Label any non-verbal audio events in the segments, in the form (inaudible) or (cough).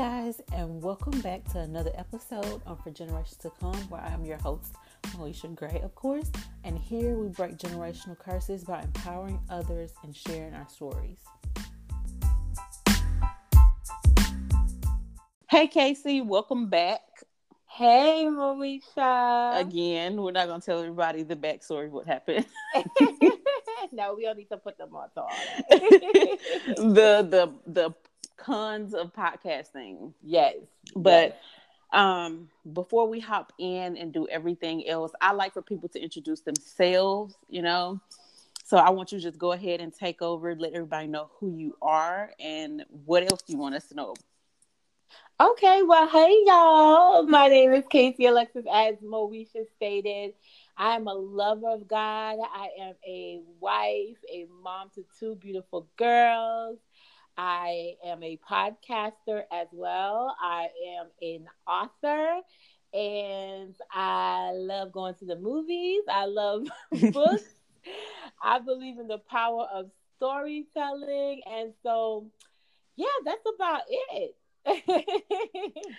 guys, and welcome back to another episode on For Generations to Come, where I am your host, Moesha Gray, of course. And here we break generational curses by empowering others and sharing our stories. Hey, Casey, welcome back. Hey, Moesha. Again, we're not going to tell everybody the backstory of what happened. (laughs) (laughs) no, we don't need to put them on (laughs) talk. the the the cons of podcasting. Yes. But um before we hop in and do everything else, I like for people to introduce themselves, you know. So I want you to just go ahead and take over, let everybody know who you are and what else you want us to know. Okay, well, hey y'all. My name is Casey Alexis, as Moesha stated. I am a lover of God. I am a wife, a mom to two beautiful girls. I am a podcaster as well. I am an author and I love going to the movies. I love (laughs) books. (laughs) I believe in the power of storytelling. And so, yeah, that's about it. (laughs)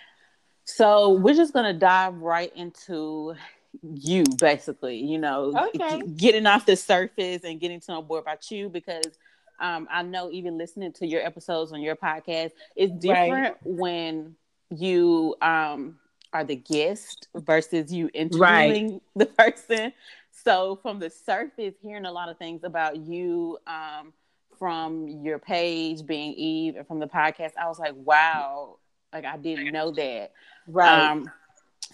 so, we're just going to dive right into you, basically, you know, okay. getting off the surface and getting to know more about you because um, I know even listening to your episodes on your podcast, it's different right. when you um, are the guest versus you interviewing right. (laughs) the person. So from the surface, hearing a lot of things about you um, from your page being Eve and from the podcast, I was like, wow, like I didn't know that. Right. Um,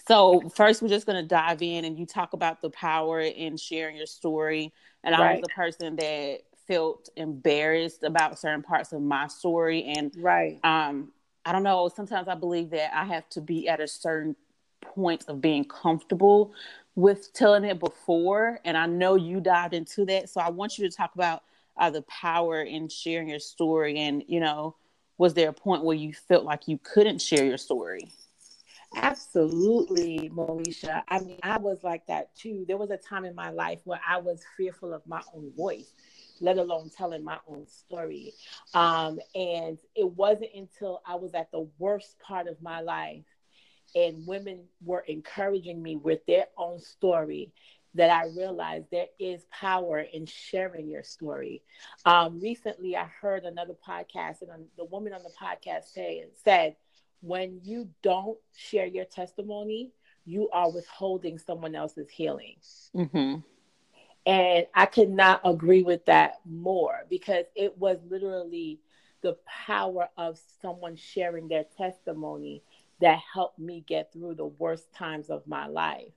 so first, we're just going to dive in and you talk about the power in sharing your story. And right. I was the person that felt embarrassed about certain parts of my story. And right. um i don't know sometimes i believe that i have to be at a certain point of being comfortable with telling it before. And i know you dived into that. So i want you to talk about uh, the power in sharing your story and you know was there a point where you felt like you couldn't share your story? Absolutely, Moesha. I mean, I was like that too. There was a time in my life where I was fearful of my own voice let alone telling my own story. Um, and it wasn't until I was at the worst part of my life and women were encouraging me with their own story that I realized there is power in sharing your story. Um, recently, I heard another podcast, and the woman on the podcast say, said, when you don't share your testimony, you are withholding someone else's healing. Mm-hmm. And I could not agree with that more because it was literally the power of someone sharing their testimony that helped me get through the worst times of my life.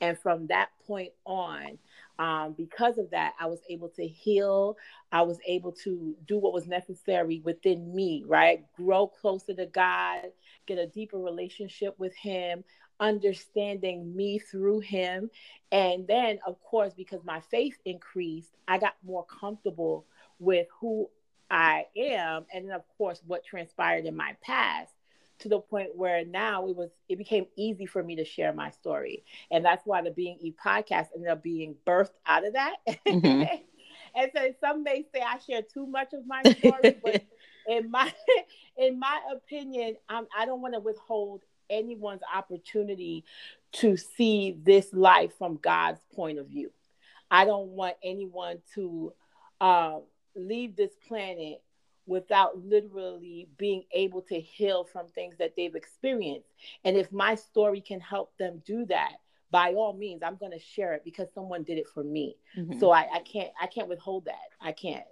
And from that point on, um, because of that, I was able to heal. I was able to do what was necessary within me, right? Grow closer to God, get a deeper relationship with Him, understanding me through him. And then, of course, because my faith increased, I got more comfortable with who I am. And then, of course, what transpired in my past to the point where now it was it became easy for me to share my story and that's why the being e podcast ended up being birthed out of that mm-hmm. (laughs) and so some may say i share too much of my story but (laughs) in my (laughs) in my opinion um, i don't want to withhold anyone's opportunity to see this life from God's point of view. I don't want anyone to uh, leave this planet without literally being able to heal from things that they've experienced. And if my story can help them do that, by all means, I'm going to share it because someone did it for me. Mm-hmm. So I, I can't I can't withhold that. I can't.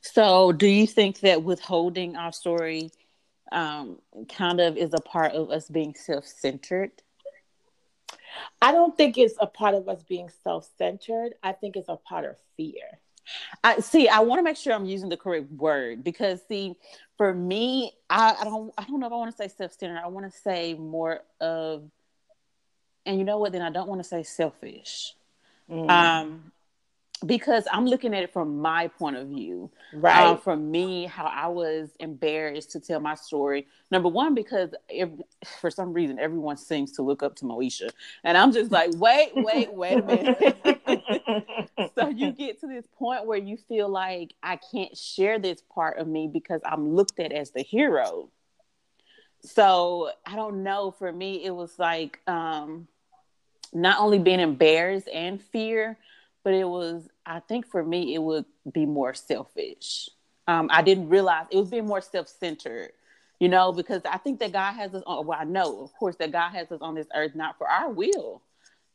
So, do you think that withholding our story um, kind of is a part of us being self centered? I don't think it's a part of us being self centered. I think it's a part of fear. I see. I want to make sure I'm using the correct word because, see, for me, I, I don't. I don't know if I want to say self-centered. I want to say more of, and you know what? Then I don't want to say selfish. Mm. Um, because I'm looking at it from my point of view. Right. Uh, from me, how I was embarrassed to tell my story. Number one, because if, for some reason everyone seems to look up to Moesha. And I'm just like, wait, wait, wait a minute. (laughs) so you get to this point where you feel like I can't share this part of me because I'm looked at as the hero. so I don't know. For me, it was like um, not only being embarrassed and fear, but it was. I think for me, it would be more selfish. Um, I didn't realize it was being more self-centered, you know, because I think that God has us on. Well, I know, of course, that God has us on this earth not for our will.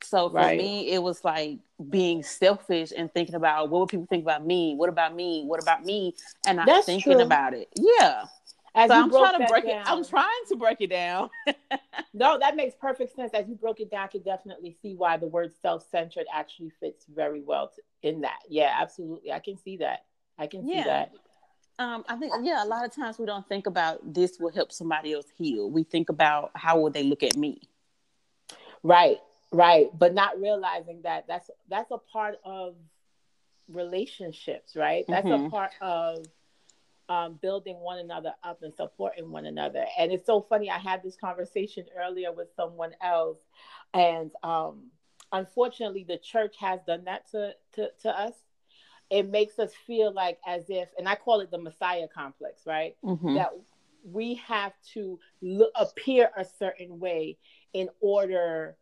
So for right. me, it was like being selfish and thinking about what would people think about me? What about me? What about me? And not That's thinking true. about it. Yeah. As so I'm trying to break down, it. I'm trying to break it down. (laughs) no, that makes perfect sense. As you broke it down, I can definitely see why the word self-centered actually fits very well to, in that. Yeah, absolutely. I can see that. I can see that. Um, I think yeah, a lot of times we don't think about this will help somebody else heal. We think about how will they look at me. Right, right, but not realizing that that's that's a part of relationships, right? That's mm-hmm. a part of um, building one another up and supporting one another. And it's so funny. I had this conversation earlier with someone else, and um, unfortunately, the church has done that to, to, to us. It makes us feel like as if, and I call it the Messiah complex, right? Mm-hmm. That we have to look, appear a certain way in order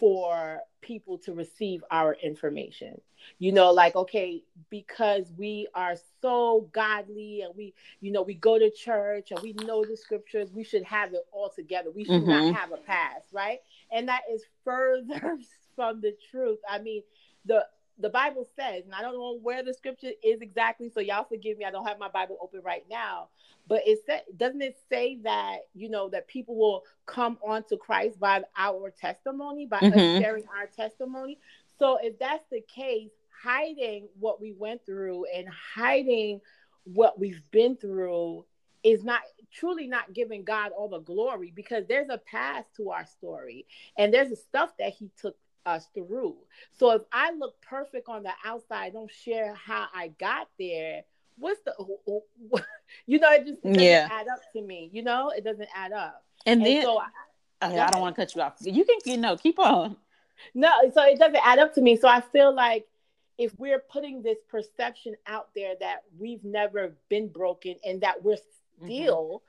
for people to receive our information. You know, like, okay, because we are so godly and we, you know, we go to church and we know the scriptures, we should have it all together. We should mm-hmm. not have a past, right? And that is further (laughs) from the truth. I mean, the the Bible says, and I don't know where the scripture is exactly, so y'all forgive me. I don't have my Bible open right now, but it said, doesn't it say that you know that people will come onto Christ by our testimony, by mm-hmm. sharing our testimony? So if that's the case, hiding what we went through and hiding what we've been through is not truly not giving God all the glory because there's a path to our story and there's a stuff that he took us through. So if I look perfect on the outside, don't share how I got there, what's the (laughs) you know, it just doesn't yeah. add up to me, you know, it doesn't add up. And, and then so I, I don't want to cut you off. You can you know, keep on. No, so it doesn't add up to me. So I feel like if we're putting this perception out there that we've never been broken and that we're mm-hmm. still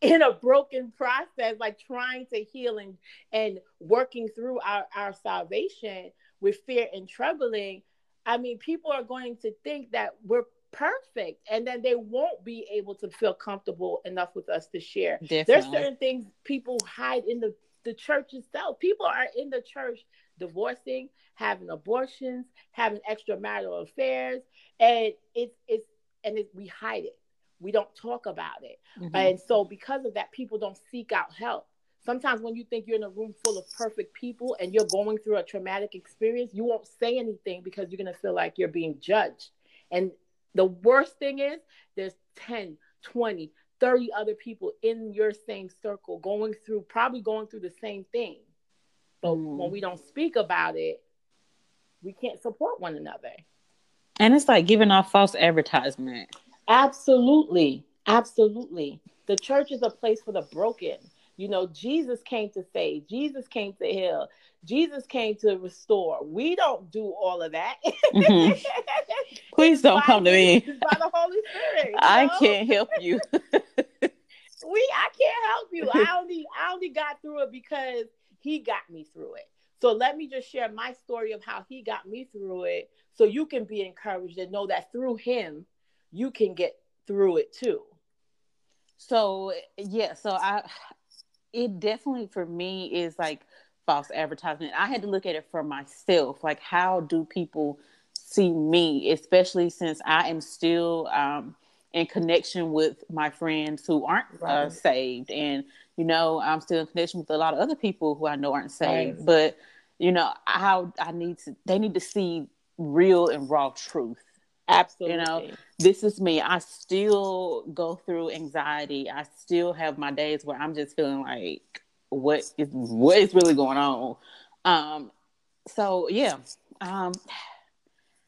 in a broken process, like trying to heal and, and working through our, our salvation with fear and troubling, I mean, people are going to think that we're perfect and then they won't be able to feel comfortable enough with us to share. Definitely. There's certain things people hide in the, the church itself. People are in the church divorcing, having abortions, having extramarital affairs, and it's it's and it, we hide it we don't talk about it. Mm-hmm. And so, because of that, people don't seek out help. Sometimes, when you think you're in a room full of perfect people and you're going through a traumatic experience, you won't say anything because you're going to feel like you're being judged. And the worst thing is, there's 10, 20, 30 other people in your same circle going through, probably going through the same thing. But mm. when we don't speak about it, we can't support one another. And it's like giving off false advertisement. Absolutely. Absolutely. The church is a place for the broken. You know, Jesus came to save, Jesus came to heal, Jesus came to restore. We don't do all of that. Mm-hmm. (laughs) Please don't come to me. By the Holy Spirit. I know? can't help you. (laughs) we I can't help you. I (laughs) only I only got through it because he got me through it. So let me just share my story of how he got me through it so you can be encouraged and know that through him you can get through it too. So yeah, so I it definitely for me is like false advertisement. I had to look at it for myself. Like how do people see me, especially since I am still um, in connection with my friends who aren't uh, right. uh, saved, and you know I'm still in connection with a lot of other people who I know aren't saved. Right. But you know how I need to, they need to see real and raw truth Absolutely. You know, this is me. I still go through anxiety. I still have my days where I'm just feeling like what is what is really going on. Um so yeah. Um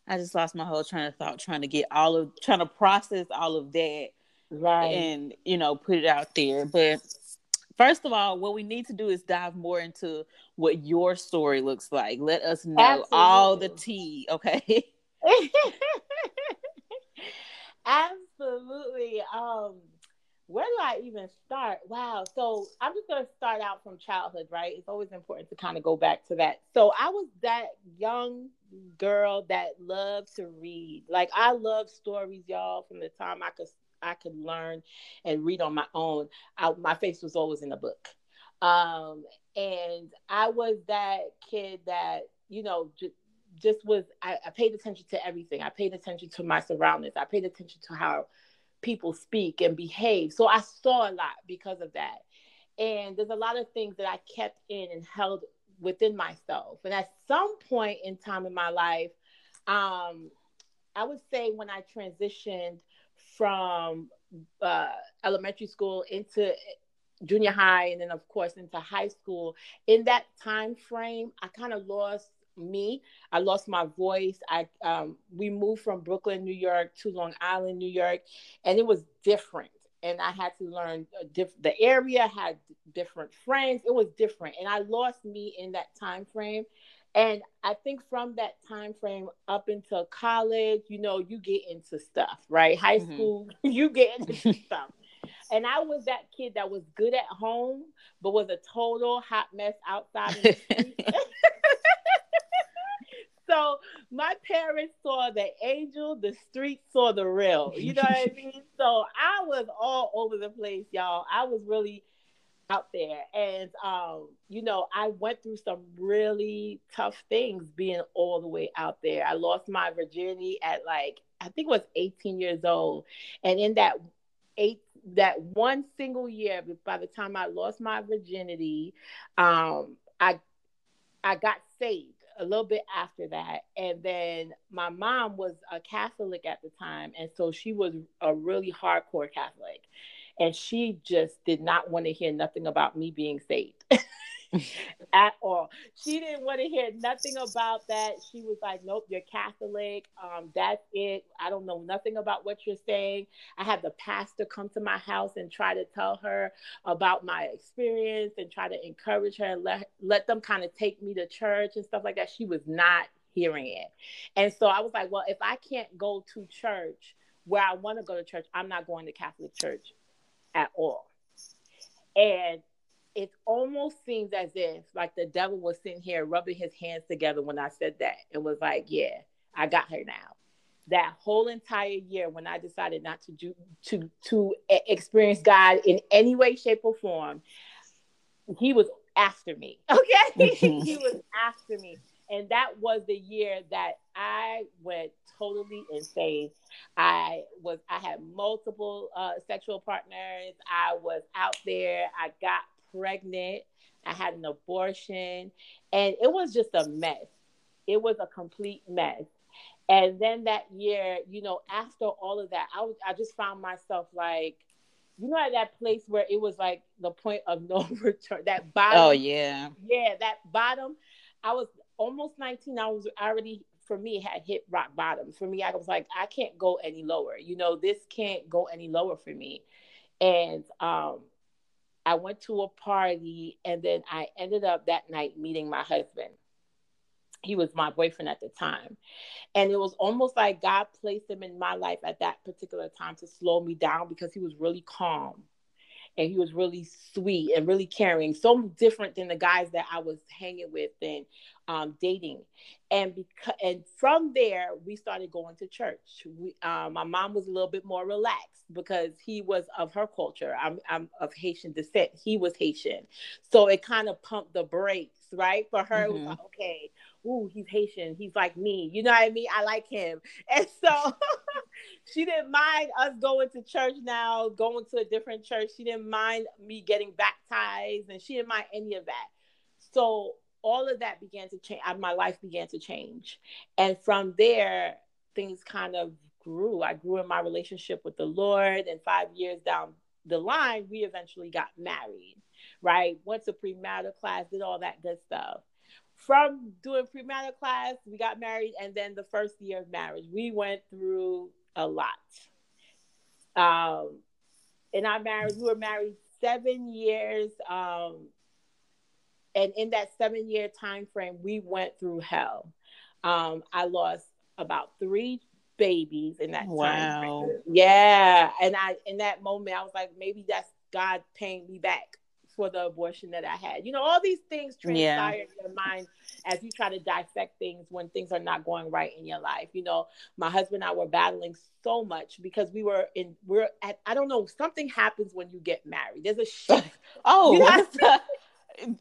I just lost my whole train of thought trying to get all of trying to process all of that right and you know put it out there. But first of all, what we need to do is dive more into what your story looks like. Let us know Absolutely. all the tea, okay? (laughs) Absolutely. Um, where do I even start? Wow. So I'm just going to start out from childhood, right? It's always important to kind of go back to that. So I was that young girl that loved to read. Like I love stories, y'all, from the time I could I could learn and read on my own. I, my face was always in a book. Um, and I was that kid that, you know, j- just was, I, I paid attention to everything. I paid attention to my surroundings. I paid attention to how people speak and behave. So I saw a lot because of that. And there's a lot of things that I kept in and held within myself. And at some point in time in my life, um, I would say when I transitioned from uh, elementary school into junior high and then of course into high school in that time frame i kind of lost me. I lost my voice. I um, we moved from brooklyn new york to long island new york and it was different. And i had to learn diff- the area had different friends. It was different. And i lost me in that time frame. And i think from that time frame up until college you know you get into stuff right? High mm-hmm. school (laughs) you get into stuff. And I was that kid that was good at home, but was a total hot mess outside. (laughs) (laughs) so my parents saw the angel, the street saw the real. You know what I (laughs) mean? So I was all over the place, y'all. I was really out there. And um, you know, I went through some really tough things being all the way out there. I lost my virginity at like I think it was 18 years old. And in that eight that one single year, by the time I lost my virginity, um, I I got saved a little bit after that. And then my mom was a Catholic at the time. And so she was a really hardcore Catholic. And she just did not want to hear nothing about me being saved. (laughs) (laughs) at all. She didn't want to hear nothing about that. She was like, "Nope, you're Catholic. Um, that's it. I don't know nothing about what you're saying." I had the pastor come to my house and try to tell her about my experience and try to encourage her and let let them kind of take me to church and stuff like that. She was not hearing it, and so I was like, "Well, if I can't go to church where I want to go to church, I'm not going to Catholic church at all." And it almost seems as if like the devil was sitting here rubbing his hands together when I said that and was like, yeah, I got her now. That whole entire year when I decided not to do to to experience God in any way, shape, or form, he was after me. (laughs) Okay, mm-hmm. he was after me, and that was the year that I went totally insane. I was I had multiple uh, sexual partners. I was out there. I got pregnant. I had an abortion, and it was just a mess. It was a complete mess. And then that year, you know, after all of that, I was, I just found myself like, you know, at that place where it was like the point of no (laughs) return. That bottom. Oh yeah. Yeah, that bottom. I was almost 19. I was already for me had hit rock bottom. For me, I was like, I can't go any lower. You know, this can't go any lower for me. And um, I went to a party and then I ended up that night meeting my husband. He was my boyfriend at the time. And it was almost like God placed him in my life at that particular time to slow me down because he was really calm and he was really sweet and really caring so different than the guys that i was hanging with and um, dating. And because and from there we started going to church. We, um, my mom was a little bit more relaxed because he was of her culture. I'm, I'm of haitian descent. He was haitian. So it kind of pumped the brakes right for her. Mm-hmm. it was like okay ooh he's haitian he's like me you know what i mean i like him (laughs) and so (laughs) she didn't mind us going to church now going to a different church she didn't mind me getting baptized and she didn't mind any of that so all of that began to change. Uh, my life began to change. And from there, things kind of grew. I grew in my relationship with the Lord. And five years down the line, we eventually got married, right? Went to premarital class, did all that good stuff. From doing premarital class, we got married. And then the first year of marriage, we went through a lot. Um, in our marriage, we were married seven years. Um, and in that seven year time frame we went through hell um, i lost about three babies in that wow. time frame. yeah and i in that moment i was like maybe that's God paying me back for the abortion that I had. You know, all these things transpire yeah. in your mind as you try to dissect things when things are not going right in your life. You know, my husband and I were battling so much because we were in we're at I don't know, something happens when you get married. There's a shift. (laughs) oh, (laughs)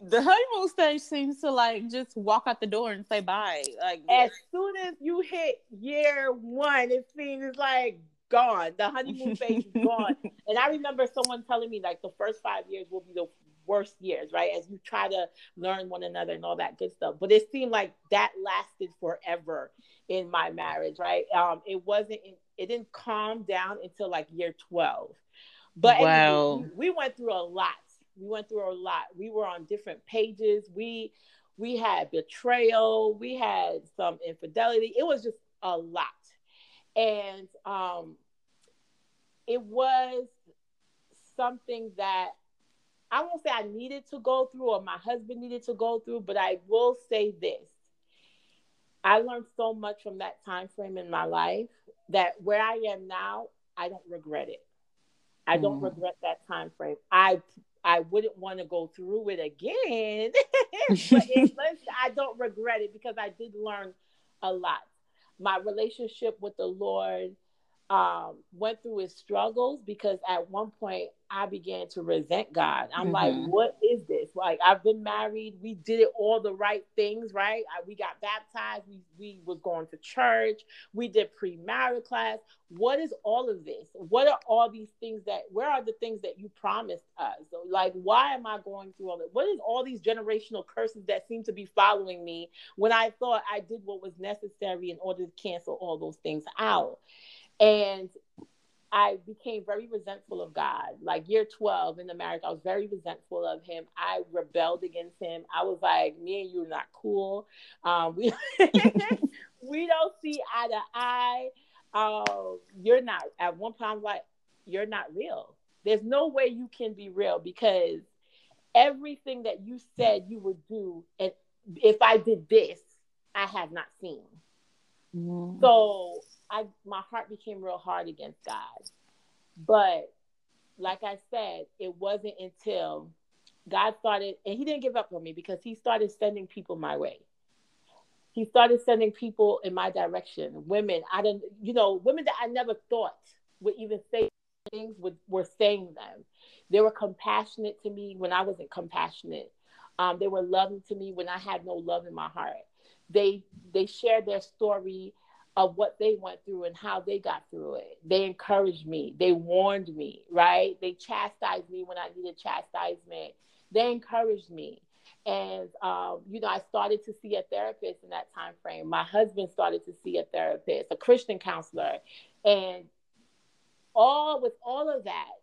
the honeymoon stage seems to like just walk out the door and say bye. Like as soon as you hit year one, it seems like gone. The honeymoon phase is gone. (laughs) And I remember someone telling me like the first five years will be the worst years, right? As you try to learn one another and all that good stuff. But it seemed like that lasted forever in my marriage, right? Um, it wasn't, it didn't calm down until like year 12. But wow. anyway, we, we went through a lot. We went through a lot. We were on different pages. We, we had betrayal. We had some infidelity. It was just a lot. And um, it was something that I won't say I needed to go through or my husband needed to go through, but I will say this. I learned so much from that time frame in my life that where I am now, I don't regret it. I don't mm. regret that time frame. I I wouldn't want to go through it again, (laughs) but it, (laughs) I don't regret it because I did learn a lot. My relationship with the Lord um, went through his struggles because at one point I began to resent God. I'm mm-hmm. like, what is this? Like, I've been married. We did it all the right things, right? I, we got baptized. We, we was going to church. We did premarital class. What is all of this? What are all these things that, where are the things that you promised us? So, like, why am I going through all this? What is all these generational curses that seem to be following me when I thought I did what was necessary in order to cancel all those things out? And I became very resentful of God. Like year 12 in the marriage, I was very resentful of him. I rebelled against him. I was like, me and you are not cool. Um, we, (laughs) we don't see eye to eye. Uh, you're not, at one point, I'm like, you're not real. There's no way you can be real because everything that you said you would do, and if I did this, I have not seen. Mm. So I my heart became real hard against God. But like I said, it wasn't until God started, and He didn't give up on me because He started sending people my way. He started sending people in my direction. Women, I didn't, you know, women that I never thought would even say things would, were saying them. They were compassionate to me when I wasn't compassionate. Um, they were loving to me when I had no love in my heart. They they shared their story of what they went through and how they got through it. They encouraged me. They warned me, right? They chastised me when I needed chastisement. They encouraged me. And um, you know, I started to see a therapist in that time frame. My husband started to see a therapist, a Christian counselor, and all with all of that,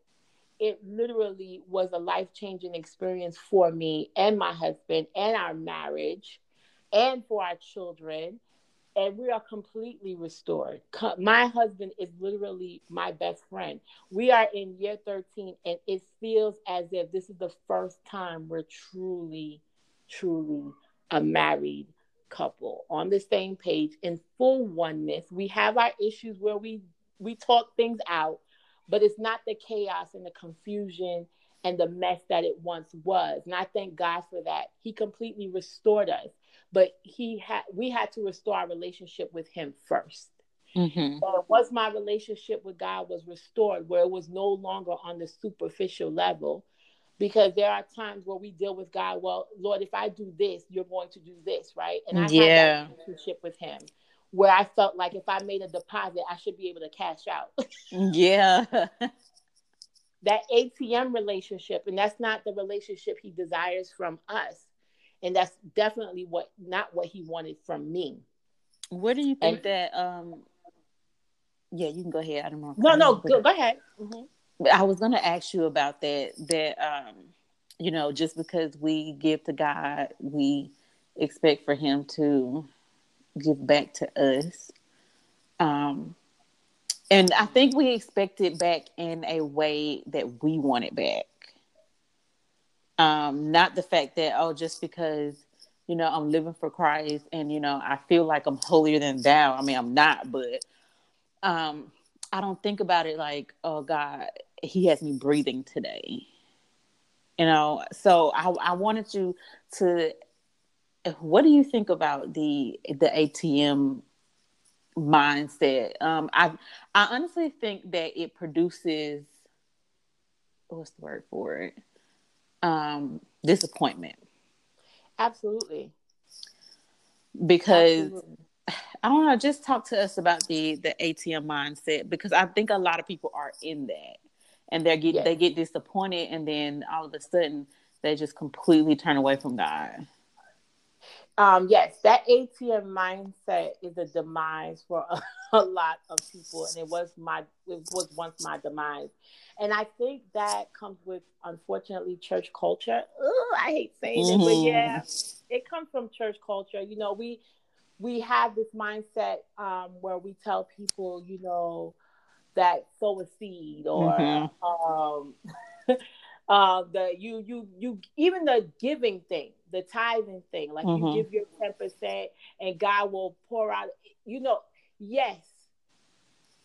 it literally was a life changing experience for me and my husband and our marriage and for our children and we are completely restored. My husband is literally my best friend. We are in year 13, and it feels as if this is the first time we're truly, truly a married couple on the same page in full oneness. We have our issues where we we talk things out, but it's not the chaos and the confusion and the mess that it once was. And I thank God for that. He completely restored us but he had we had to restore our relationship with him 1st mm-hmm. once my relationship with God was restored, where it was no longer on the superficial level, because there are times where we deal with God. Well, Lord, if I do this, you're going to do this, right? And I yeah. had that relationship with Him, where I felt like if I made a deposit, I should be able to cash out. (laughs) yeah. that ATM relationship, and that's not the relationship He desires from us and that's definitely what not what he wanted from me. Where do you think and, that um yeah you can go ahead. I don't know. No no go, go ahead. Mm-hmm. i was going to ask you about that that um you know just because we give to god we expect for him to give back to us. Um and i think we expect it back in a way that we want it back um, not the fact that, oh, just because, you know, I'm living for Christ and, you know, I feel like I'm holier than thou. I mean, I'm not, but um, I don't think about it like, oh, God, He has me breathing today. You know, so I, I wanted you to. What do you think about the the ATM mindset? Um, I I honestly think that it produces. What's the word for it? Um, disappointment. Absolutely. Because Absolutely. I don't know, just talk to us about the the ATM mindset because I think a lot of people are in that and they get yes. they get disappointed and then all of a sudden they just completely turn away from God. Um, yes, that ATM mindset is a demise for a, (laughs) a, lot of people, and it was my it was once my demise. And I think that comes with unfortunately church culture. Ugh, I hate saying mm-hmm. it, but mm-hmm. yeah, it comes from church culture. You know, we we have this mindset um, where we tell people, you know, that sow a seed or mm-hmm. um, (laughs) uh, the you you you even the giving thing, the tithing thing, like mm-hmm. you give your ten percent and God will pour out. You know, yes,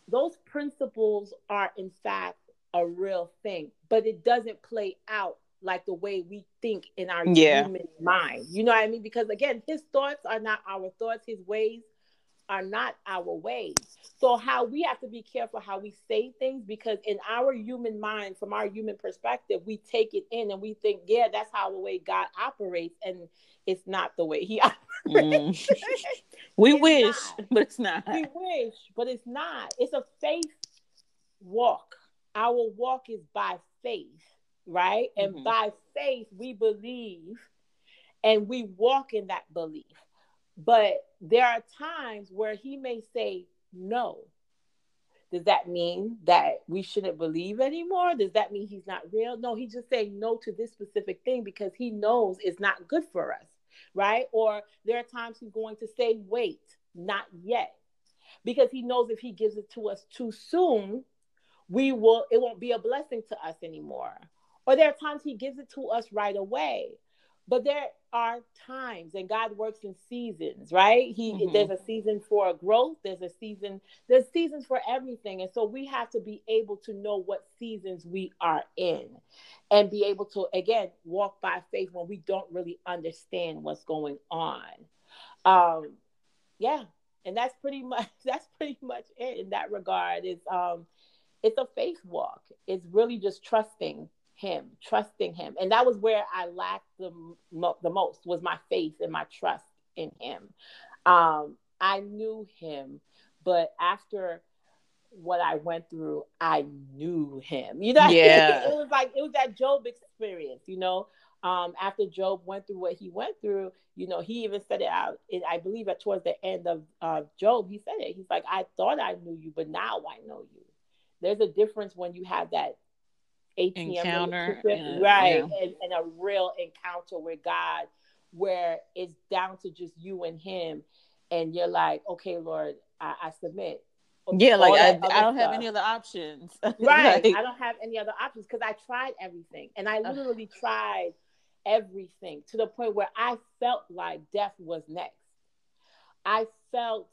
those principles are in fact a real thing, but it doesn't play out like the way we think in our yeah. human mind. You know what I mean? Because again, his thoughts are not our thoughts, his ways are not our ways. So how we have to be careful how we say things because in our human mind, from our human perspective, we take it in and we think, yeah, that's how the way God operates, and it's not the way He (laughs) operates. Mm. we it's wish, not. (laughs) but it's not. We wish, but it's not. It's a faith walk. Our walk is by faith right? Mm-hmm. And by faith, we believe and we walk in that belief. But there are times where he may say no. Does that mean that we shouldn't believe anymore? Does that mean he's not real? No, he's just saying no to this specific thing because he knows it's not good for us, right? Or there are times he's going to say, wait, not yet. Because he knows if he gives it to us too soon, we will it won't be a blessing to us anymore or there are times he gives it to us right away. But there are times and God works in seasons, right? He mm-hmm. there's a season for growth, there's a season, there's seasons for everything. And so we have to be able to know what seasons we are in and be able to again walk by faith when we don't really understand what's going on. Um yeah, and that's pretty much (laughs) that's pretty much it in that regard. Is um it's a faith walk. It's really just trusting him, trusting him. And that was where I lacked the, mo- the most was my faith and my trust in him. Um, I knew him, but after what I went through, I knew him. You know, (laughs) yeah. it was like it was that Job experience, you know. Um, after Job went through what he went through, you know, he even said it out. It, I believe that towards the end of uh, Job, he said it. He's like, "I thought I knew you, but now I know you." There's a difference when you have that ATM encounter, and, right? Yeah. And, and, a real encounter with God, where it's down to just you and Him, and you're like, okay, Lord, I, I submit. Yeah, like I, I, don't have any other options. (laughs) right, like, I don't have any other options because I tried everything, and I literally uh, tried everything to the point where I felt like death was next. I felt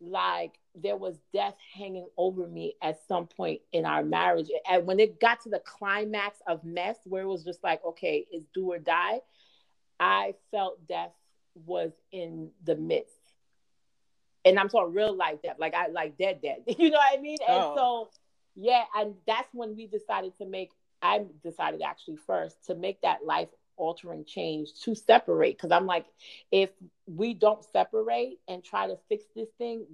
like there was death hanging over me at some point in our marriage. And when it got to the climax of mess, where it was just like, okay, it's do or die, I felt death was in the midst. And I'm talking real life death, like I like dead, dead. (laughs) You know what I mean? And oh. so, yeah, and that's when we decided to make. I decided actually first to make that life altering change to separate because I'm like, if we don't separate and try to fix this thing,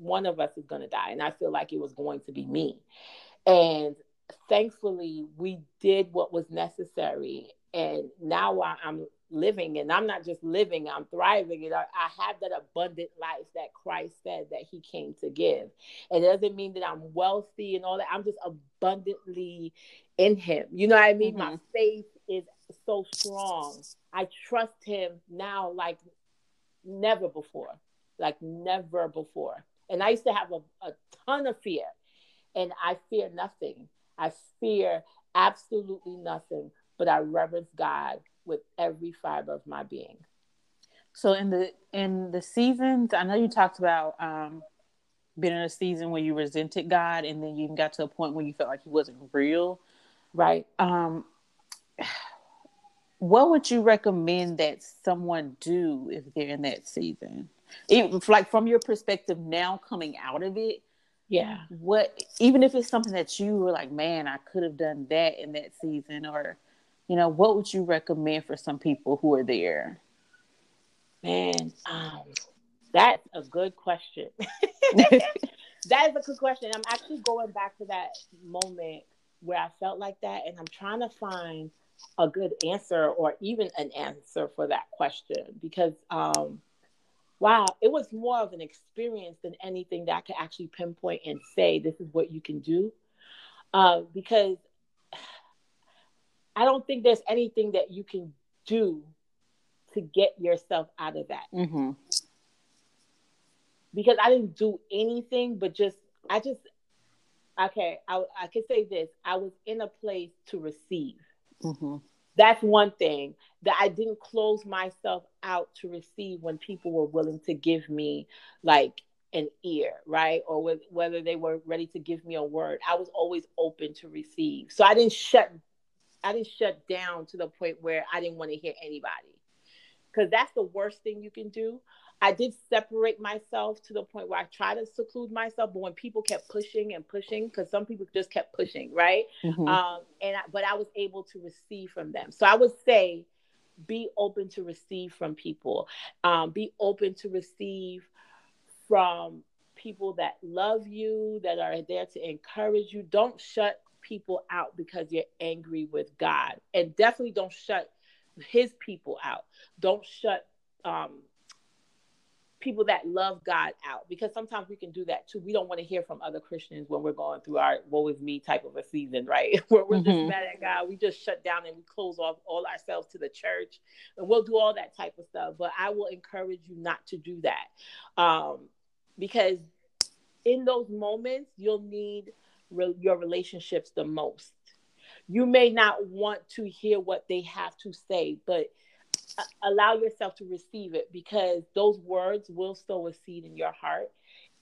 one of us is going to die. And I feel like it was going to be me. And thankfully, we did what was necessary. And now I'm living, and I'm not just living, I'm thriving. And I, I have that abundant life that Christ said that He came to give. It doesn't mean that I'm wealthy and all that. I'm just abundantly in Him. You know what I mean? Mm-hmm. My faith is so strong. I trust Him now like never before. Like never before. And I used to have a, a ton of fear, and I fear nothing. I fear absolutely nothing, but I reverence God with every fiber of my being. So in the in the seasons, I know you talked about um, being in a season where you resented God, and then you even got to a point where you felt like He wasn't real, right? Um, what would you recommend that someone do if they're in that season? Even, like from your perspective now coming out of it, yeah. What even if it's something that you were like, man, I could have done that in that season, or you know, what would you recommend for some people who are there? Man, um, that's a good question. (laughs) that is a good question. I'm actually going back to that moment where I felt like that, and I'm trying to find a good answer or even an answer for that question because um, wow, it was more of an experience than anything that I could actually pinpoint and say this is what you can do. Uh, because I don't think there's anything that you can do to get yourself out of that. Mm-hmm. Because I didn't do anything, but just I just okay. I I could say this: I was in a place to receive. Mm-hmm. That's one thing that I didn't close myself out to receive when people were willing to give me like an ear, right? Or with, whether they were ready to give me a word. I was always open to receive. So I didn't shut I didn't shut down to the point where I didn't want to hear anybody. Cuz that's the worst thing you can do. I did separate myself to the point where I try to seclude myself, but when people kept pushing and pushing, because some people just kept pushing, right? Mm-hmm. Um, and I, but I was able to receive from them. So I would say, be open to receive from people. Um, be open to receive from people that love you, that are there to encourage you. Don't shut people out because you're angry with God, and definitely don't shut His people out. Don't shut um, people that love God out because sometimes we can do that too. We don't want to hear from other Christians when we're going through our woe is me type of a season, right? (laughs) Where we're mm-hmm. just mad at God. We just shut down and we close off all ourselves to the church and we'll do all that type of stuff. But I will encourage you not to do that um, because in those moments, you'll need re- your relationships the most. You may not want to hear what they have to say, but allow yourself to receive it because those words will sow a seed in your heart.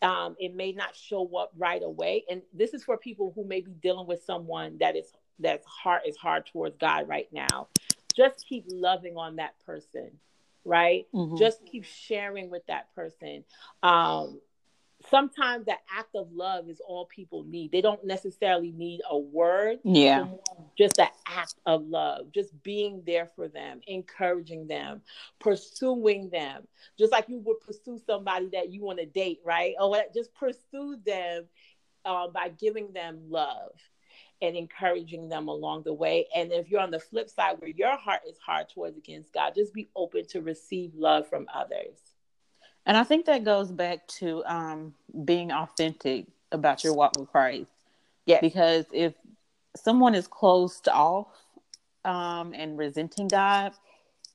Um, it may not show up right away, and this is for people who may be dealing with someone that is that's heart is hard towards God right now. Just keep loving on that person, right? Mm-hmm. Just keep sharing with that person. Um, sometimes that act of love is all people need. They don't necessarily need a word. Yeah. Just that act of love, just being there for them, encouraging them, pursuing them. Just like you would pursue somebody that you want to date, right? Or just pursue them uh, by giving them love and encouraging them along the way. And if you're on the flip side where your heart is hard towards against God, just be open to receive love from others. And I think that goes back to um, being authentic about your walk with Christ. Yeah. Because if someone is closed off um, and resenting God,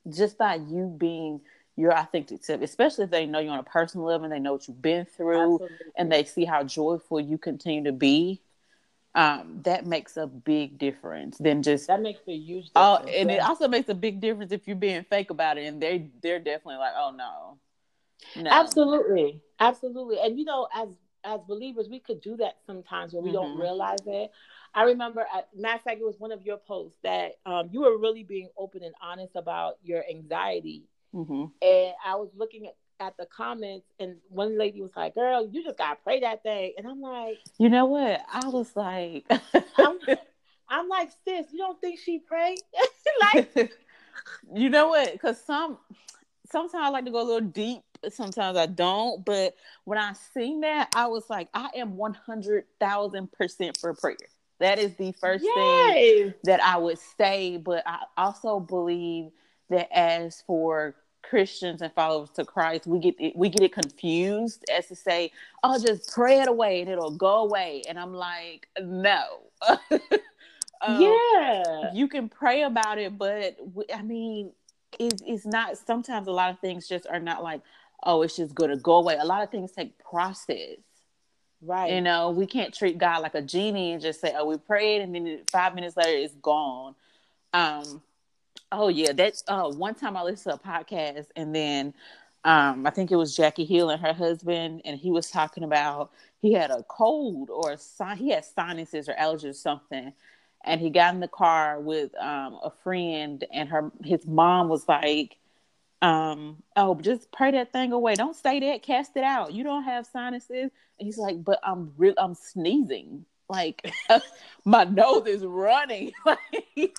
just by you being your authentic self, especially if they know you on a personal level and they know what you've been through Absolutely. and they see how joyful you continue to be, um, that makes a big difference than just that makes a huge oh, difference. Oh, and yeah. it also makes a big difference if you're being fake about it and they they're definitely like, oh no, no. Absolutely, absolutely. And you know, as as believers, we could do that sometimes when we mm-hmm. don't realize it. I remember, at, matter of fact, it was one of your posts that um, you were really being open and honest about your anxiety. Mm-hmm. And I was looking at, at the comments, and one lady was like, "Girl, you just gotta pray that thing." And I'm like, you know what? I was like, (laughs) I'm, (laughs) I'm like, sis, you don't think she prayed? (laughs) like, you know what? Because some sometimes I like to go a little deep sometimes I don't. But when I seen that, I was like, I am 100,000% for prayer. That is the first thing that I would say. But I also believe that as for Christians and followers to Christ, we get it, we get it confused as to say, "Oh, just pray it away and it'll go away." And I'm like, no. (laughs) um, yeah, you can pray about it, but I mean, it's, it's not. Sometimes a lot of things just are not like, oh, it's just going to go away. A lot of things take process. Right. You know, we can't treat God like a genie and just say, oh, we prayed and then five minutes later it's gone. Um, oh yeah, that's uh one time I listened to a podcast and then um I think it was Jackie Hill and her husband, and he was talking about he had a cold or a, he had sinuses or allergies or something. and he got in the car with um, a friend, and her his mom was like, um, "Oh, just pray that thing away. Don't say that. Cast it out. You don't have sinuses." And he's like, "But I'm real. I'm sneezing. Like (laughs) my nose is running." (laughs) like, and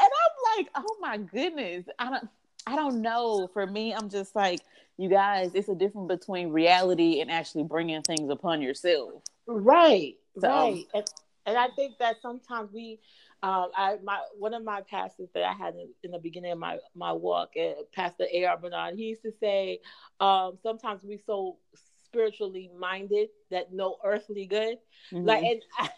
I'm like, "Oh my goodness! I don't. I don't know. For me, I'm just like." You guys, it's a difference between reality and actually bringing things upon yourself. Right, so, right. And, and I think that sometimes we um, I my one of my pastors that I had in, in the beginning of my my walk, uh, Pastor A. R. Bernard, he used to say, um, sometimes we so spiritually minded that no earthly good. Mm-hmm. Like, and (laughs)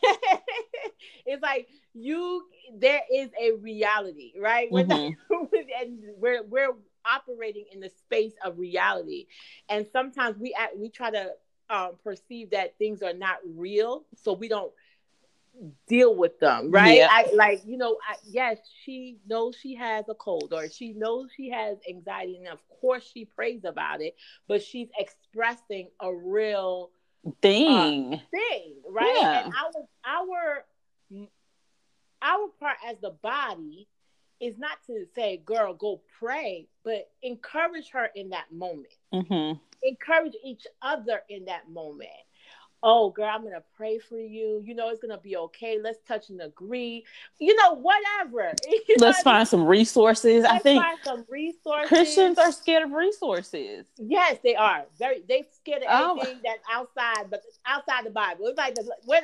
it's like you, there is a reality, right? Mm-hmm. (laughs) and we're we're operating in the space of reality, and sometimes we act, we try to um, perceive that things are not real, so we don't deal with them, right? Yeah. I like, you know, I, yes, she knows she has a cold or she knows she has anxiety, and of course she prays about it, but she's expressing a real thing, uh, thing, right? Yeah. And our our our part as the body is not to say, "Girl, go pray," but encourage her in that moment. Mm-hmm. Encourage each other in that moment oh girl i'm gonna pray for you. You know it's gonna be okay. Let's touch and agree. You know whatever. (laughs) You let's know, find some resources. I think some resources. Christians are scared of resources. Yes they are. Very they scared of oh. anything that's outside but outside the bible. It's like the, when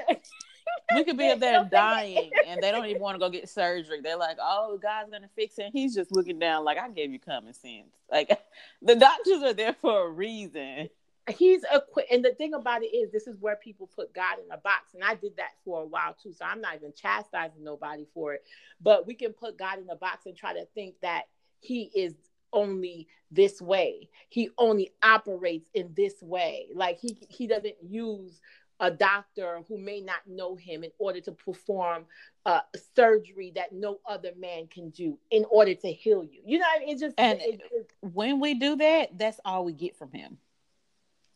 we could be up there (laughs) dying and they don't even want to go get surgery. They're like, oh, God's going to fix it. He's just looking down like, I gave you common sense. Like, (laughs) the doctors are there for a reason he's a and the thing about it is this is where people put god in a box and i did that for a while too so i'm not even chastising nobody for it but we can put god in a box and try to think that he is only this way he only operates in this way like he he doesn't use a doctor who may not know him in order to perform uh, surgery that no other man can do in order to heal you. You know, it's just and it, it, when we do that, that's all we get from him.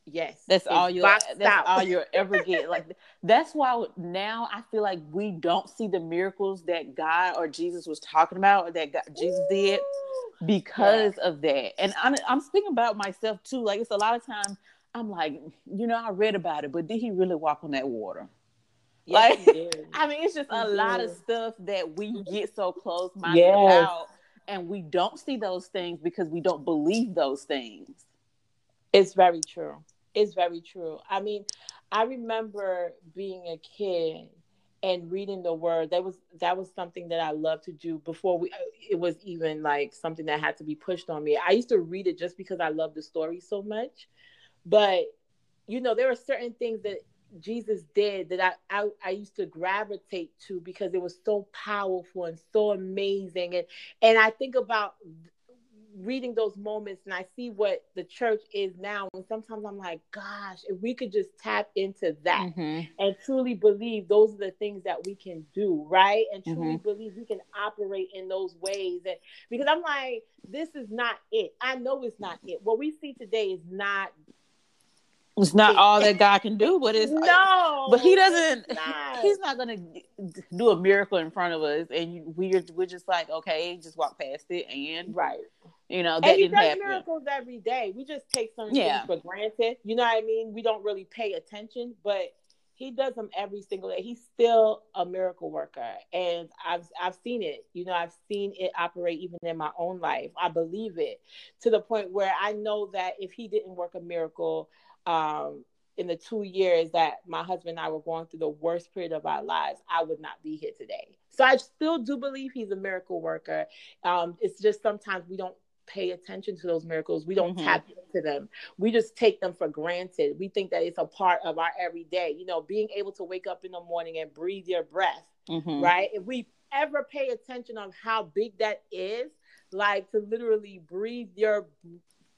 Yes, that's all you. That's out. all you ever get. Like (laughs) that's why now I feel like we don't see the miracles that God or Jesus was talking about, or that God, Jesus did, because yeah. of that. And I'm I'm speaking about myself too. Like it's a lot of times I'm like, you know, I read about it, but did he really walk on that water? Yes, like, (laughs) I mean, it's just a lot of stuff that we mm-hmm. get so close minded yes. about, and we don't see those things because we don't believe those things. It's very true. It's very true. I mean, I remember being a kid and reading the word. That was that was something that I loved to do before we it was even like something that had to be pushed on me. I used to read it just because I loved the story so much. But you know, there were certain things that Jesus did that I, I, I used to gravitate to because it was so powerful and so amazing. And and I think about reading those moments and I see what the church is now. And sometimes I'm like, gosh, if we could just tap into that mm-hmm. and truly believe those are the things that we can do, right? And truly mm-hmm. believe we can operate in those ways. And because I'm like, this is not it. I know it's not it. What we see today is not it's not all that God (laughs) can do, but it's no. But He doesn't. Not. He's not gonna do a miracle in front of us, and we're we're just like, okay, just walk past it, and right. You know that and he does happen. miracles every day. We just take some yeah. things for granted. You know what I mean? We don't really pay attention, but he does them every single day. He's still a miracle worker, and I've I've seen it. You know, I've seen it operate even in my own life. I believe it to the point where I know that if he didn't work a miracle, um, in the two years that my husband and I were going through the worst period of our lives, I would not be here today. So I still do believe he's a miracle worker. Um, it's just sometimes we don't pay attention to those miracles. We don't mm-hmm. tap into them. We just take them for granted. We think that it's a part of our everyday. You know, being able to wake up in the morning and breathe your breath, mm-hmm. right? If we ever pay attention on how big that is, like to literally breathe your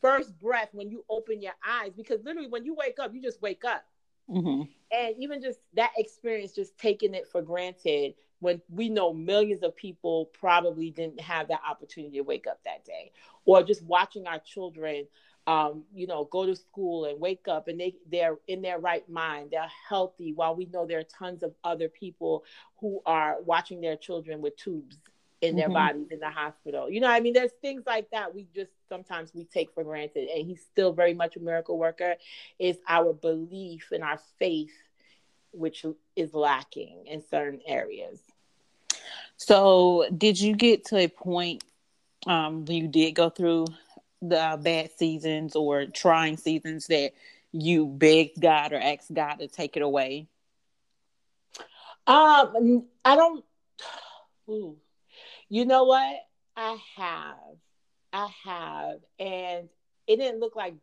first breath when you open your eyes because literally when you wake up you just wake up mm-hmm. and even just that experience just taking it for granted when we know millions of people probably didn't have that opportunity to wake up that day or just watching our children um, you know, go to school and wake up and they, they're in their right mind, they're healthy, while we know there are tons of other people who are watching their children with tubes in their mm-hmm. bodies in the hospital. You know, I mean, there's things like that we just sometimes we take for granted. And he's still very much a miracle worker. Is our belief and our faith, which is lacking in certain areas. So, did you get to a point um, you did go through the bad seasons or trying seasons that you begged God or asked God to take it away? Um, I don't. (sighs) Ooh, you know what? I have, I have, and it didn't look like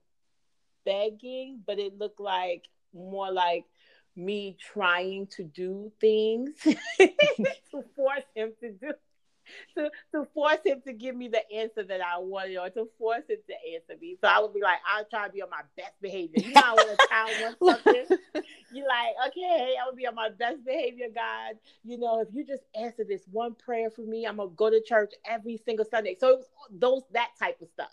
begging, but it looked like more like me trying to do things (laughs) to force him to do to, to force him to give me the answer that I wanted or to force him to answer me. So I would be like, I'll try to be on my best behavior. You know how when a child wants (laughs) something, you're like, okay, I will be on my best behavior, God. You know, if you just answer this one prayer for me, I'm gonna go to church every single Sunday. So it was those that type of stuff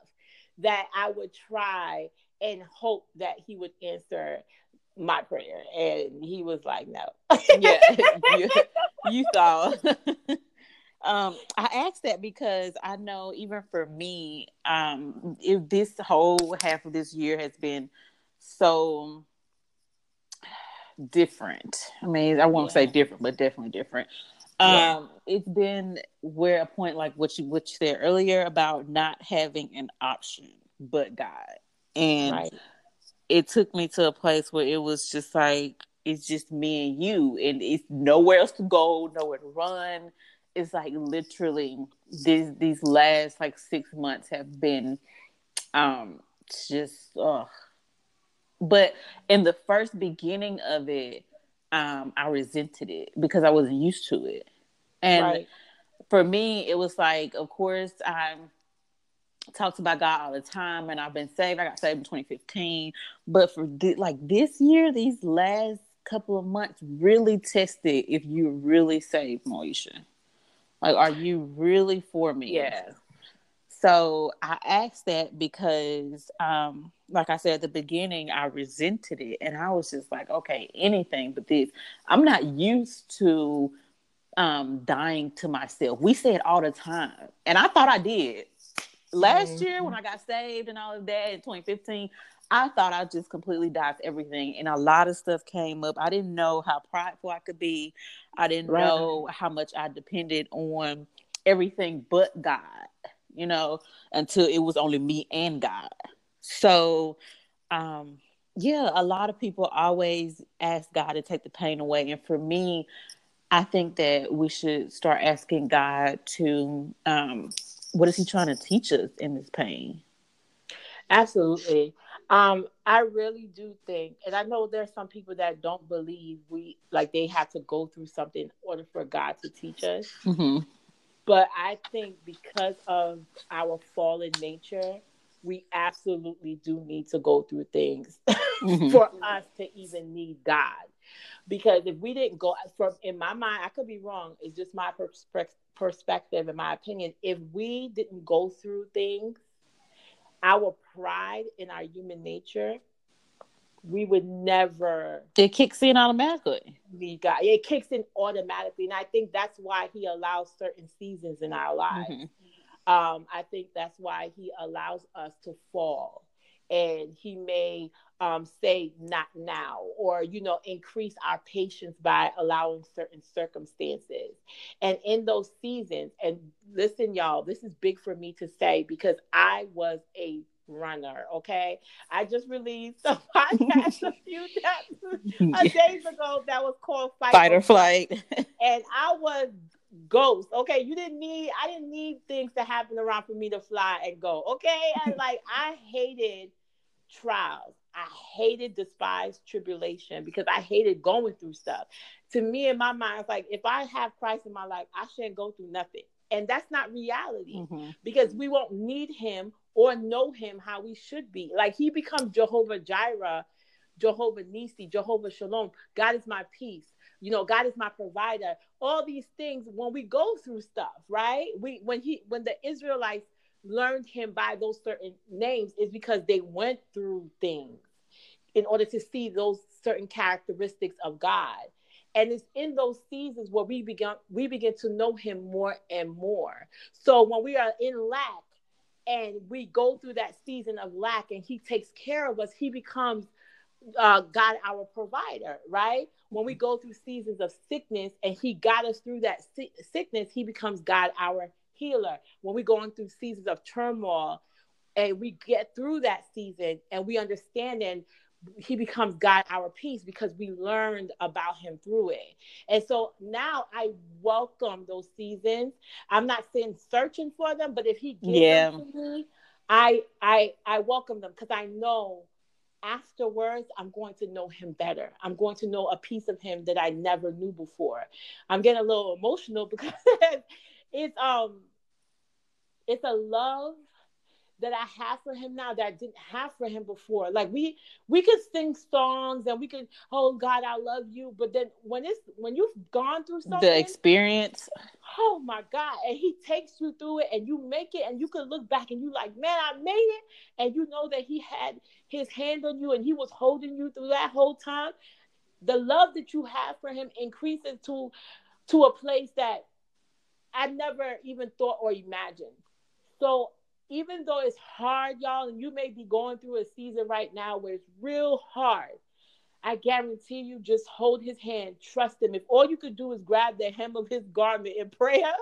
that I would try and hope that he would answer my prayer. And he was like, no. yeah, (laughs) you, you saw. (laughs) Um, I asked that because I know even for me, um, if this whole half of this year has been so different. I mean, I won't yeah. say different, but definitely different. Yeah. Um, it's been where a point like what you what you said earlier about not having an option but God. And right. It took me to a place where it was just like it's just me and you and it's nowhere else to go, nowhere to run. It's like literally these these last like six months have been um just uh but in the first beginning of it um i resented it because i wasn't used to it. And right. for me it was like of course i talked about god all the time and i've been saved i got saved in 2015 but for th- like this year these last couple of months really tested if you really saved moesha like, are you really for me? Yeah. So I asked that because, um, like I said at the beginning, I resented it, and I was just like, okay, anything but this. I'm not used to um, dying to myself. We say it all the time, and I thought I did. Last mm-hmm. year, when I got saved and all of that in 2015, I thought I just completely died to everything, and a lot of stuff came up. I didn't know how prideful I could be. I didn't right. know how much I depended on everything but God, you know, until it was only me and God. So, um, yeah, a lot of people always ask God to take the pain away, and for me, I think that we should start asking God to, um, what is He trying to teach us in this pain? Absolutely. Um, I really do think, and I know there's some people that don't believe we like they have to go through something in order for God to teach us. Mm-hmm. But I think because of our fallen nature, we absolutely do need to go through things mm-hmm. (laughs) for us to even need God. Because if we didn't go from in my mind, I could be wrong. It's just my pers- perspective in my opinion. If we didn't go through things our pride in our human nature, we would never. It kicks in automatically. We got it kicks in automatically, and I think that's why he allows certain seasons in our lives. Mm-hmm. Um, I think that's why he allows us to fall, and he may um, say not now or you know increase our patience by allowing certain circumstances. And in those seasons and listen y'all this is big for me to say because i was a runner okay? I just released a (laughs) podcast a few (laughs) days, days ago that was called fight, fight or flight. (laughs) And i was ghost okay you didn't need i didn't need things to happen around for me to fly and go okay and (laughs) like i hated trials I hated, despised tribulation because I hated going through stuff. To me, in my mind, it's like if I have Christ in my life, I shouldn't go through nothing. And that's not reality mm-hmm. because we won't need him or know him how we should be. Like he becomes Jehovah Jireh, Jehovah Nisi, Jehovah Shalom. God is my peace. You know, God is my provider. All these things when we go through stuff, right? We when he when the Israelites learned him by those certain names is because they went through things in order to see those certain characteristics of God. And it's in those seasons where we begin we begin to know him more and more. So when we are in lack and we go through that season of lack and he takes care of us, he becomes uh, God our provider, right? When we go through seasons of sickness and he got us through that si- sickness, he becomes God our healer. When we're going through seasons of turmoil and we get through that season and we understand and he becomes God our peace because we learned about him through it. And so now I welcome those seasons. I'm not saying searching for them, but if he gives yeah. them to me, I I I welcome them because I know afterwards I'm going to know him better. I'm going to know a piece of him that I never knew before. I'm getting a little emotional (laughs) because it's um it's a love that I have for him now that I didn't have for him before. Like we we could sing songs and we could, oh God, I love you. But then when it's when you've gone through something, the experience. Oh my God. And he takes you through it and you make it and you can look back and you like, man, I made it. And you know that he had his hand on you and he was holding you through that whole time. The love that you have for him increases to to a place that I never even thought or imagined. So even though it's hard, y'all, and you may be going through a season right now where it's real hard, I guarantee you just hold his hand, trust him. If all you could do is grab the hem of his garment in prayer,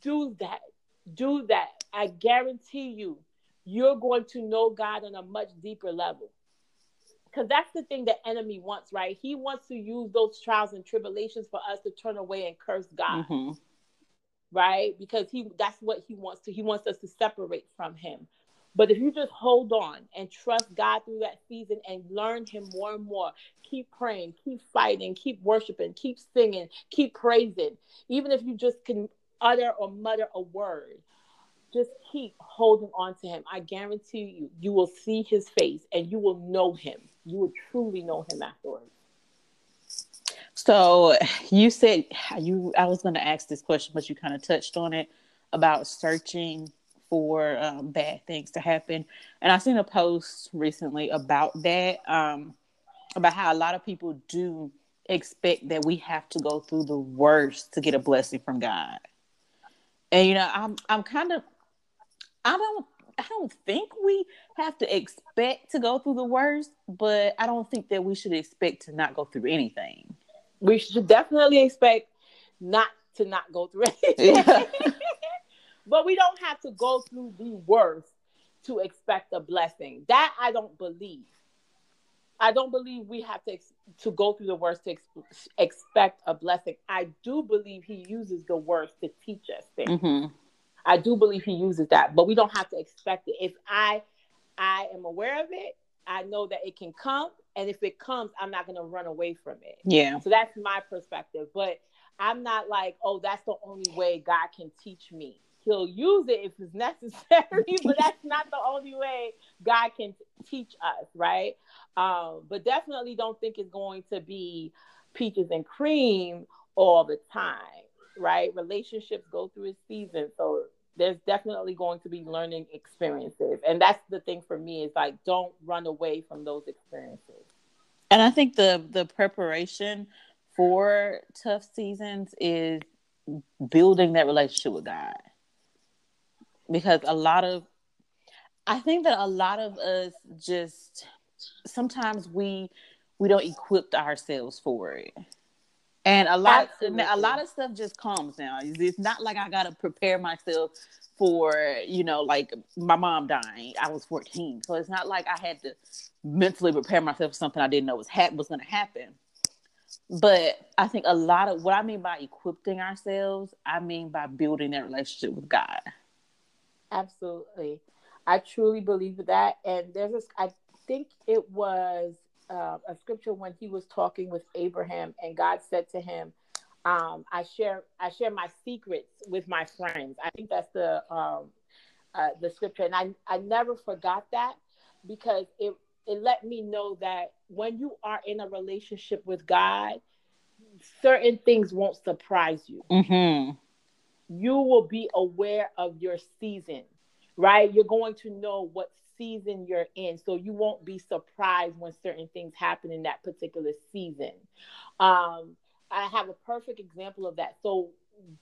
do that. Do that. I guarantee you, you're going to know God on a much deeper level. Because that's the thing the enemy wants, right? He wants to use those trials and tribulations for us to turn away and curse God. Mm-hmm right? Because he that's what he wants to. He wants us to separate from him. But if you just hold on and trust God through that season and learn him more and more, keep praying, keep fighting, keep worshiping, keep singing, keep praising. Even if you just can utter or mutter a word, just keep holding on to him. I guarantee you, you will see his face and you will know him. You will truly know him afterwards. So you said you I was going to ask this question, but you kind of touched on it about searching for um, bad things to happen. And I've seen a post recently about that, um, about how a lot of people do expect that we have to go through the worst to get a blessing from God. And you know, I'm I'm kind of I don't I don't think we have to expect to go through the worst, but I don't think that we should expect to not go through anything we should definitely expect not to not go through anything. Yeah. (laughs) but we don't have to go through the worst to expect a blessing. That I don't believe. I don't believe we have to ex- to go through the worst to ex- expect a blessing. I do believe he uses the worst to teach us things. Mm-hmm. I do believe he uses that, but we don't have to expect it. If I I am aware of it, I know that it can come and if it comes i'm not going to run away from it yeah so that's my perspective but i'm not like oh that's the only way god can teach me he'll use it if it's necessary (laughs) (laughs) but that's not the only way god can teach us right? Um, but definitely don't think it's going to be peaches and cream all the time right? Relationships go through a season so there's definitely going to be learning experiences. And that's the thing for me is like don't run away from those experiences. And i think the the preparation for tough seasons is building that relationship with god because a lot of i think that a lot of us just sometimes we we don't equip ourselves for it and a lot, Absolutely. a lot of stuff just comes now. It's not like I gotta prepare myself for, you know, like my mom dying. I was 14, so it's not like I had to mentally prepare myself for something I didn't know was ha- was gonna happen. But I think a lot of what I mean by equipping ourselves, I mean by building that relationship with God. Absolutely, I truly believe that. And there's this, I think it was uh, a scripture when he was talking with Abraham, and God said to him, um, "I share I share my secrets with my friends." I think that's the um, uh, the scripture, and I I never forgot that because it it let me know that when you are in a relationship with God, certain things won't surprise you. Mm-hmm. You will be aware of your season right? You're going to know what season you're in. So you won't be surprised when certain things happen in that particular season. Um, I have a perfect example of that. So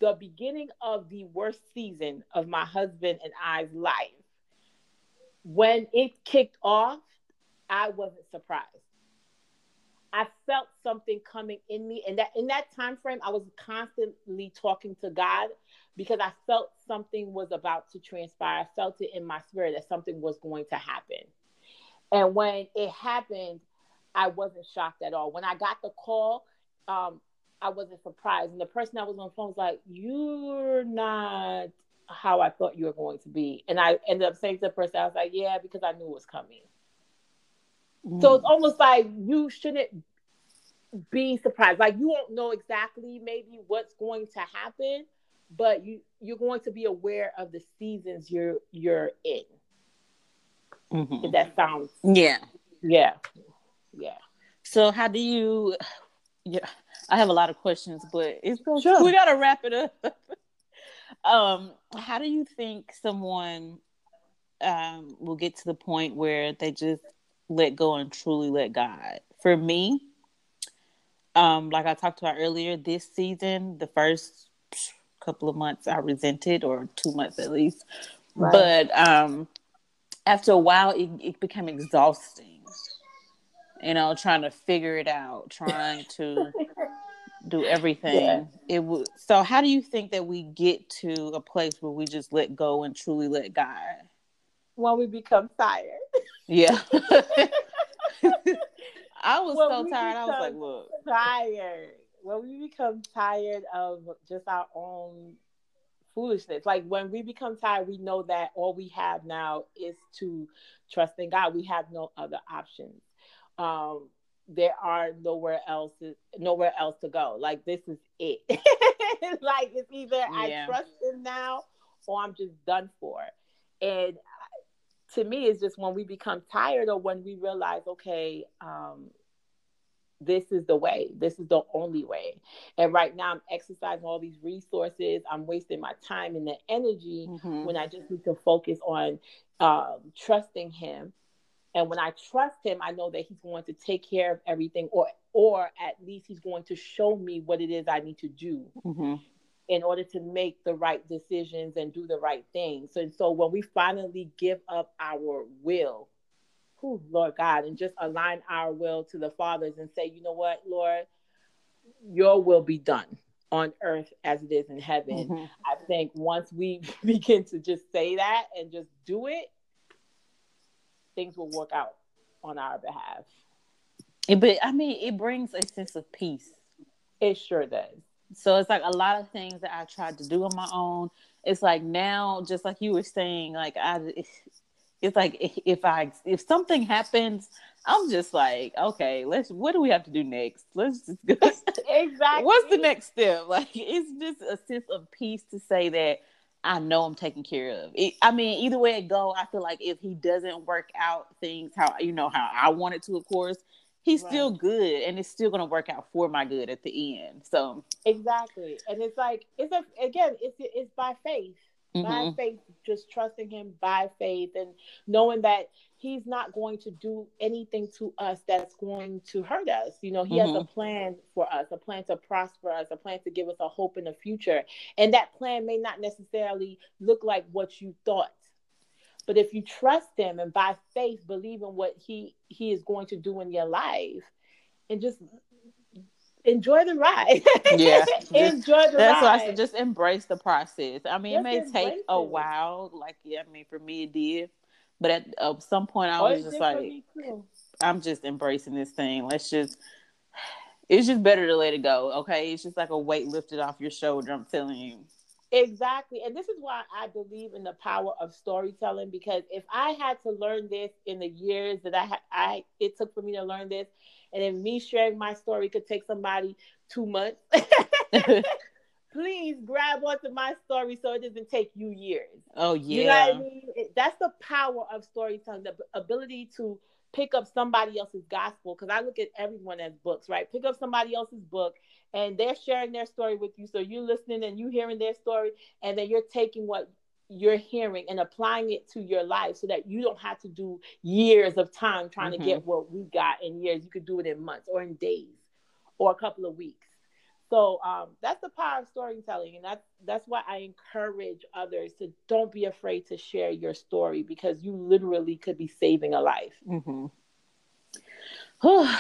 the beginning of the worst season of my husband and I's life, when it kicked off, I wasn't surprised. I felt something coming in me, and that in that time frame, I was constantly talking to God because I felt something was about to transpire. I felt it in my spirit that something was going to happen. And when it happened, I wasn't shocked at all. When I got the call, um, I wasn't surprised. And the person that was on the phone was like, You're not how I thought you were going to be. And I ended up saying to the person, I was like, Yeah, because I knew it was coming. Mm. So it's almost like you shouldn't be surprised. Like you won't know exactly maybe what's going to happen, but you you're going to be aware of the seasons you're you're in. Mm-hmm. If that sounds yeah yeah yeah. So how do you? Yeah, I have a lot of questions, but it's going sure. we gotta wrap it up. (laughs) um, how do you think someone um will get to the point where they just let go and truly let God? For me, um, like I talked about earlier, this season, the first couple of months I resented, or two months at least. Right. But um, after a while, it, it became exhausting. You know, trying to figure it out, trying to (laughs) do everything. Yeah. It was so. How do you think that we get to a place where we just let go and truly let God? When we become tired. Yeah. (laughs) I was when so tired. I was like, look, tired when we become tired of just our own foolishness. Like when we become tired, we know that all we have now is to trust in God. We have no other options. Um, there are nowhere else nowhere else to go. Like this is it. (laughs) like it's either yeah. I trust him now or I'm just done for. And to me, it's just when we become tired or when we realize, okay, um, this is the way this is the only way and right now i'm exercising all these resources i'm wasting my time and the energy mm-hmm. when i just need to focus on um, trusting him and when i trust him i know that he's going to take care of everything or or at least he's going to show me what it is i need to do mm-hmm. In order to make the right decisions and do the right things so, so when we finally give up our will whew, Lord God, and just align our will to the Father's and say, you know what, Lord, your will be done on earth as it is in heaven. Mm-hmm. I think once we (laughs) begin to just say that and just do it, things will work out on our behalf. But I mean, it brings a sense of peace. It sure does. So it's like a lot of things that I tried to do on my own. It's like now, just like you were saying, like I, it's like if I if something happens, I'm just like, okay, let's what do we have to do next? Let's just go. (laughs) exactly. What's the next step? (laughs) Like it's just a sense of peace to say that I know I'm taken care of. It, I mean, either way it go, I feel like if he doesn't work out things how you know how I want it to, of course, he's right. still good, and it's still gonna work out for my good at the end. So exactly, and it's like it's a again, it's it's by faith mm-hmm. by faith, just trusting Him by faith and knowing that He's not going to do anything to us that's going to hurt us. You know, He mm-hmm. has a mm-hmm. plan for us, a plan to prosper us, a plan to give us a hope in the future. And that plan may not necessarily look like what you thought. But if you trust him and by faith believe in what he he is going to do in your life and just enjoy the ride. (laughs) Yeah. (laughs) enjoy the ride. that's ride. why I said just embrace the process. I mean, just it may take a while. Like, yeah, I mean, for me, it did. But at uh, some point, I oh, was just like, I'm just embracing this thing. Let's just, it's just better to let it go. Okay. It's just like a weight lifted off your shoulder. I'm telling you. Exactly. And this is why I believe in the power of storytelling because if I had to learn this in the years that I, I it took for me to learn this, and if me sharing my story could take somebody two months, (laughs) please grab onto my story so it doesn't take you years. Oh yeah, you know what I mean. That's the power of storytelling, the ability to pick up somebody else's gospel. Because I look at everyone as books, right? Pick up somebody else's book, and they're sharing their story with you. So you're listening and you hearing their story, and then you're taking what you're hearing and applying it to your life so that you don't have to do years of time trying mm-hmm. to get what we got in years. You could do it in months or in days or a couple of weeks. So um, that's the power of storytelling, and that's that's why I encourage others to don't be afraid to share your story because you literally could be saving a life. Mm-hmm.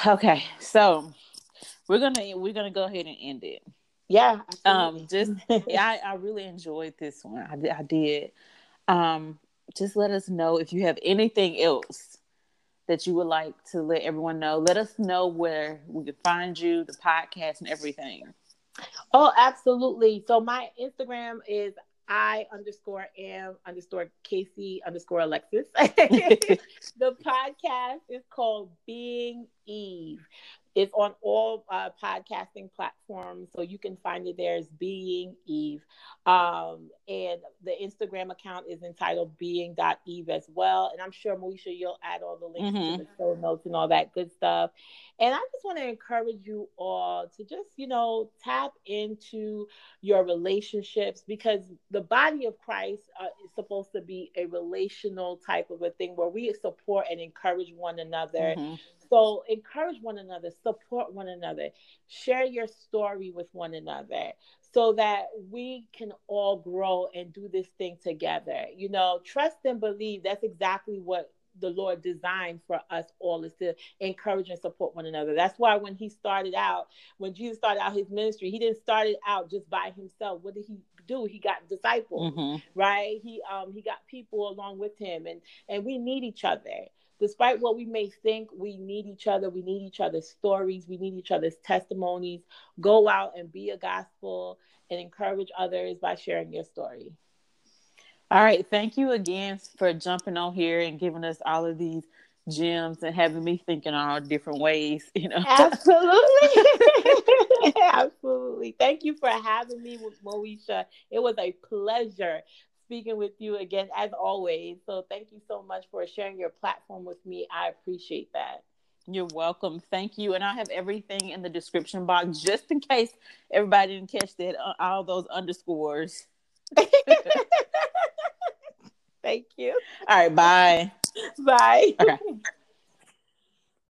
okay, so we're gonna we're gonna go ahead and end it. Yeah. Um. Just (laughs) I I really enjoyed this one. I I did. Um. Just let us know if you have anything else that you would like to let everyone know. Let us know where we can find you, the podcast, and everything. Oh, absolutely. So my Instagram is I underscore am underscore Casey underscore Alexis. (laughs) (laughs) the podcast is called Being Eve. It's on all uh, podcasting platforms, so you can find it there as Being Eve. Um, and the Instagram account is entitled Being.eve as well. And I'm sure, Moesha, you'll add all the links mm-hmm. to the show notes and all that good stuff. And I just want to encourage you all to just, you know, tap into your relationships because the body of Christ uh, is supposed to be a relational type of a thing where we support and encourage one another. Mm-hmm. So encourage one another, support one another, share your story with one another so that we can all grow and do this thing together. You know, trust and believe that's exactly what the Lord designed for us all is to encourage and support one another. That's why when he started out, when Jesus started out his ministry, he didn't start it out just by himself. What did he do? He got disciples, mm-hmm. right? He um he got people along with him and and we need each other. Despite what we may think, we need each other. We need each other's stories. We need each other's testimonies. Go out and be a gospel and encourage others by sharing your story. All right. Thank you again for jumping on here and giving us all of these gems and having me thinking all different ways, (laughs) you know. Absolutely. (laughs) (laughs) Absolutely. Thank you for having me with Moesha. It was a pleasure speaking with you again as always. So thank you so much for sharing your platform with me. I appreciate that. You're welcome. Thank you. And I have everything in the description box just in case everybody didn't catch that uh, all those underscores. (laughs) Thank you. All right. Bye. Bye. Okay. (laughs)